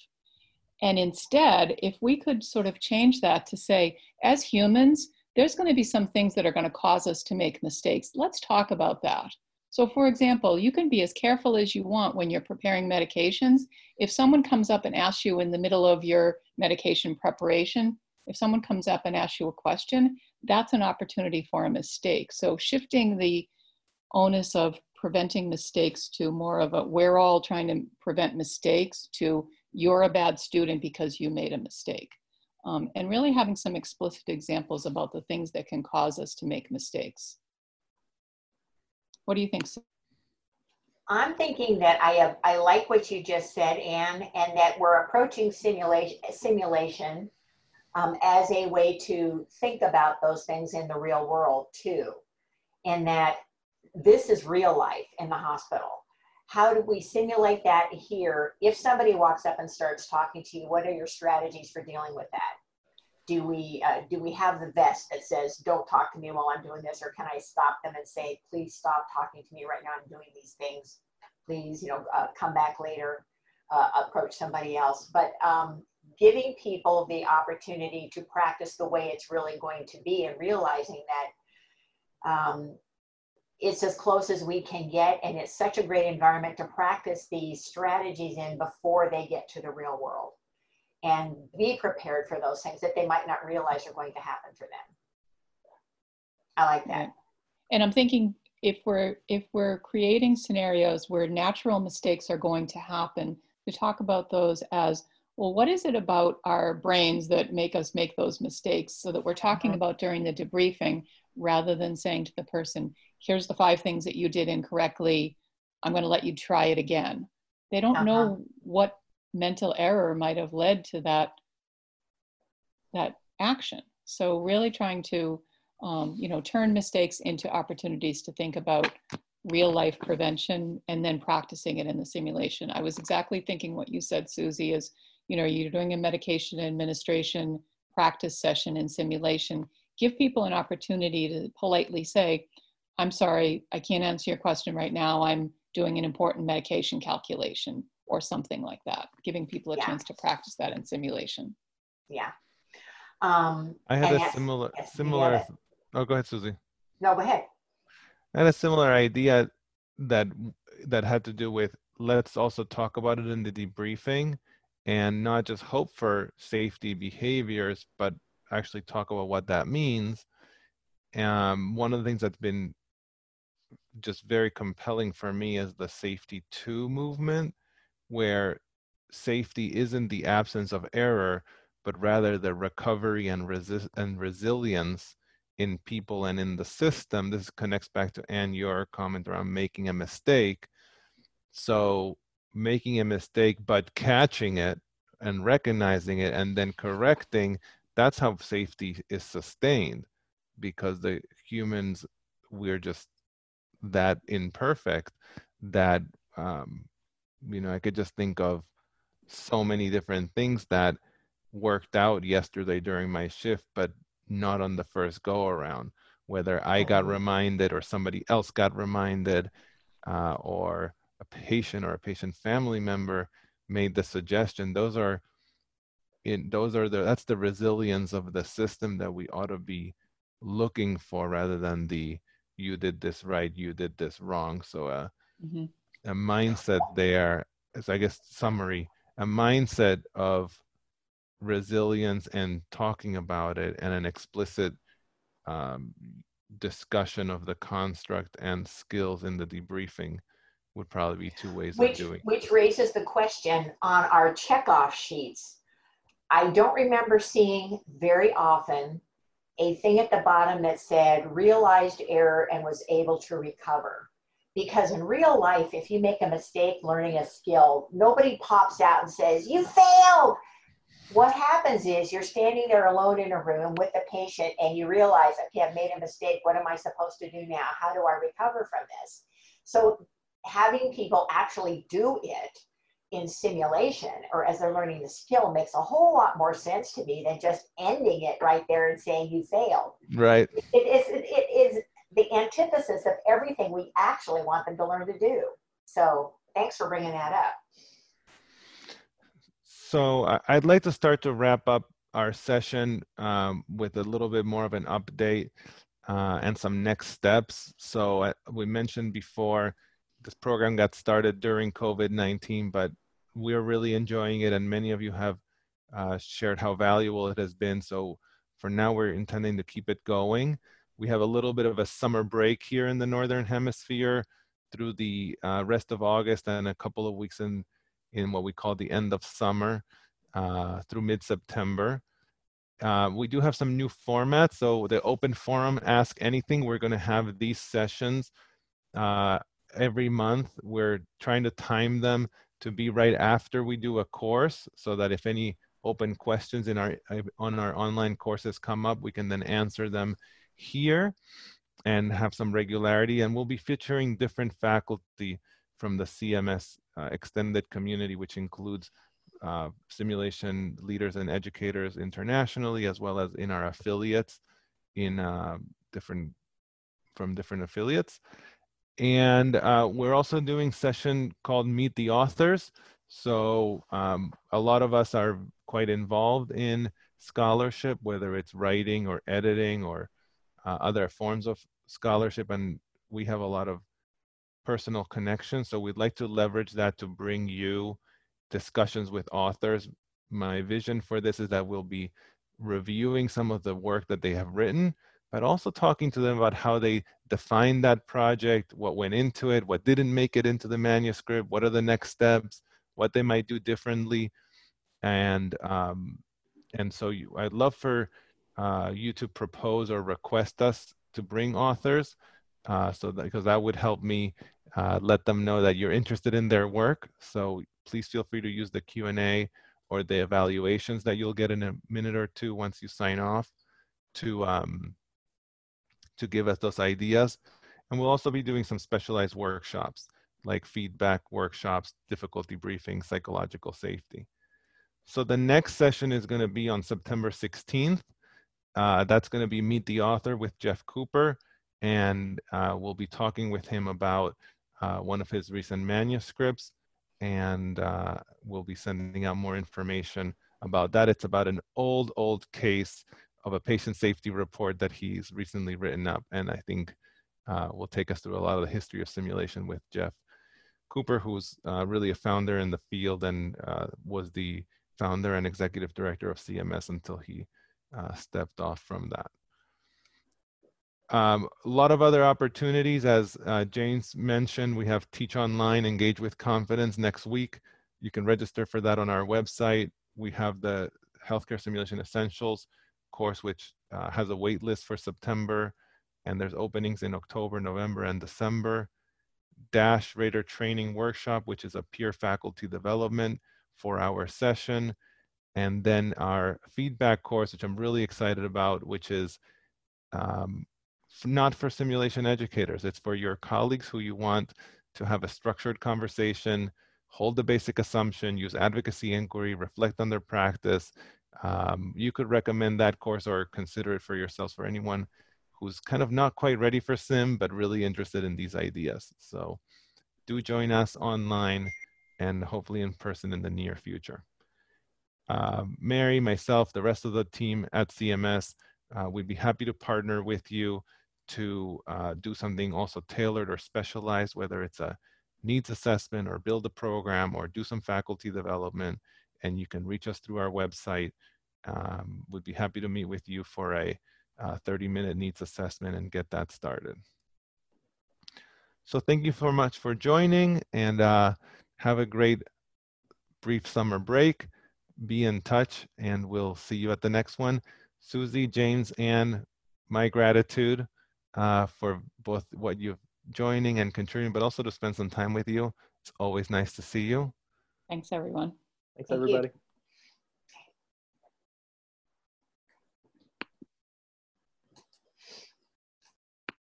And instead, if we could sort of change that to say, as humans, there's going to be some things that are going to cause us to make mistakes. Let's talk about that. So, for example, you can be as careful as you want when you're preparing medications. If someone comes up and asks you in the middle of your medication preparation, if someone comes up and asks you a question, that's an opportunity for a mistake. So, shifting the onus of preventing mistakes to more of a we're all trying to prevent mistakes to you're a bad student because you made a mistake. Um, and really having some explicit examples about the things that can cause us to make mistakes. What do you think? I'm thinking that I have, I like what you just said, Anne, and that we're approaching simulation simulation um, as a way to think about those things in the real world too, and that this is real life in the hospital. How do we simulate that here? If somebody walks up and starts talking to you, what are your strategies for dealing with that? Do we uh, do we have the vest that says "Don't talk to me while I'm doing this," or can I stop them and say, "Please stop talking to me right now. I'm doing these things. Please, you know, uh, come back later. Uh, approach somebody else." But um, giving people the opportunity to practice the way it's really going to be, and realizing that um, it's as close as we can get, and it's such a great environment to practice these strategies in before they get to the real world and be prepared for those things that they might not realize are going to happen for them. I like that. Right. And I'm thinking if we're if we're creating scenarios where natural mistakes are going to happen, to talk about those as well, what is it about our brains that make us make those mistakes so that we're talking Mhm. about during the debriefing rather than saying to the person, here's the five things that you did incorrectly. I'm going to let you try it again. They don't Uh-huh. know what mental error might have led to that that action. So really trying to um, you know turn mistakes into opportunities to think about real life prevention and then practicing it in the simulation. I was exactly thinking what you said, Susie, is you know you're doing a medication administration practice session in simulation. Give people an opportunity to politely say, I'm sorry, I can't answer your question right now. I'm doing an important medication calculation or something like that, giving people a Yeah. chance to practice that in simulation. Yeah. Um, I had and a yes- similar yes, similar. Oh, go ahead, Susie. No, go ahead. I had a similar idea that that had to do with let's also talk about it in the debriefing and not just hope for safety behaviors, but actually talk about what that means. Um, one of the things that's been just very compelling for me is the safety two movement, where safety isn't the absence of error, but rather the recovery and resist and resilience in people and in the system. This connects back to Anne, your comment around making a mistake. So making a mistake, but catching it and recognizing it and then correcting, that's how safety is sustained because the humans, we're just that imperfect that, um, you know, I could just think of so many different things that worked out yesterday during my shift, but not on the first go around. Whether I got Mhm. reminded or somebody else got reminded, uh, or a patient or a patient family member made the suggestion. Those are in those are the that's the resilience of the system that we ought to be looking for rather than the you did this right, you did this wrong. So uh, Mhm. A mindset there is I guess summary, a mindset of resilience and talking about it and an explicit um, discussion of the construct and skills in the debriefing would probably be two ways Which, of doing it. which raises the question on our checkoff sheets. I don't remember seeing very often a thing at the bottom that said realized error and was able to recover. Because in real life, if you make a mistake learning a skill, nobody pops out and says, You failed. What happens is you're standing there alone in a room with the patient and you realize, okay, I've made a mistake. What am I supposed to do now? How do I recover from this? So having people actually do it in simulation or as they're learning the skill makes a whole lot more sense to me than just ending it right there and saying you failed. right It is, it is the antithesis of everything we actually want them to learn to do. So thanks for bringing that up. So I'd like to start to wrap up our session um, with a little bit more of an update uh, and some next steps. So uh, we mentioned before, this program got started during COVID-19, but we're really enjoying it and many of you have uh, shared how valuable it has been. So for now, we're intending to keep it going. We have a little bit of a summer break here in the Northern Hemisphere through the uh, rest of August and a couple of weeks in in what we call the end of summer uh, through mid-September. Uh, we do have some new formats. So the open forum, ask anything. We're going to have these sessions uh, every month. We're trying to time them to be right after we do a course, so that if any open questions in our on our online courses come up, we can then answer them here and have some regularity. And we'll be featuring different faculty from the CMS uh, extended community, which includes uh, simulation leaders and educators internationally, as well as in our affiliates in uh, different from different affiliates. And uh, we're also doing session called Meet the Authors. So um, a lot of us are quite involved in scholarship, whether it's writing or editing or uh, other forms of scholarship, and we have a lot of personal connections. So we'd like to leverage that to bring you discussions with authors. My vision for this is that we'll be reviewing some of the work that they have written, but also talking to them about how they defined that project, what went into it, what didn't make it into the manuscript, what are the next steps, what they might do differently. And, um, and so you, I'd love for uh, you to propose or request us to bring authors. Uh, so that, because that would help me uh, let them know that you're interested in their work. So please feel free to use the Q&A or the evaluations that you'll get in a minute or two once you sign off to, um, to give us those ideas. And we'll also be doing some specialized workshops like feedback workshops, difficulty briefing, psychological safety. So the next session is going to be on September 16th. Uh, that's going to be Meet the Author with Jeff Cooper and uh, we'll be talking with him about uh, one of his recent manuscripts, and uh, we'll be sending out more information about that. It's about an old, old case of a patient safety report that he's recently written up, and I think uh, will take us through a lot of the history of simulation with Jeff Cooper, who's uh, really a founder in the field and was the founder and executive director of CMS until he uh, stepped off from that. Um, a lot of other opportunities, as uh, James mentioned, we have Teach Online, Engage with Confidence next week. You can register for that on our website. We have the Healthcare Simulation Essentials course, which uh, has a wait list for September, and there's openings in October, November, and December. Dash Rater Training Workshop, which is a peer faculty development four hour session. And then our feedback course, which I'm really excited about, which is um, not for simulation educators. It's for your colleagues who you want to have a structured conversation, hold the basic assumption, use advocacy inquiry, reflect on their practice. Um, you could recommend that course or consider it for yourselves for anyone who's kind of not quite ready for sim, but really interested in these ideas. So do join us online and hopefully in person in the near future. Uh, Mary, myself, the rest of the team at CMS, uh, we'd be happy to partner with you to uh, do something also tailored or specialized, whether it's a needs assessment or build a program or do some faculty development. And you can reach us through our website. Um, we'd be happy to meet with you for a uh, 30 minute needs assessment and get that started. So thank you so much for joining and uh, have a great brief summer break. Be in touch and we'll see you at the next one. Susie, James, and my gratitude uh, for both what you've joining and contributing, but also to spend some time with you. It's always nice to see you. Thanks, everyone. Thanks, Thank you. everybody.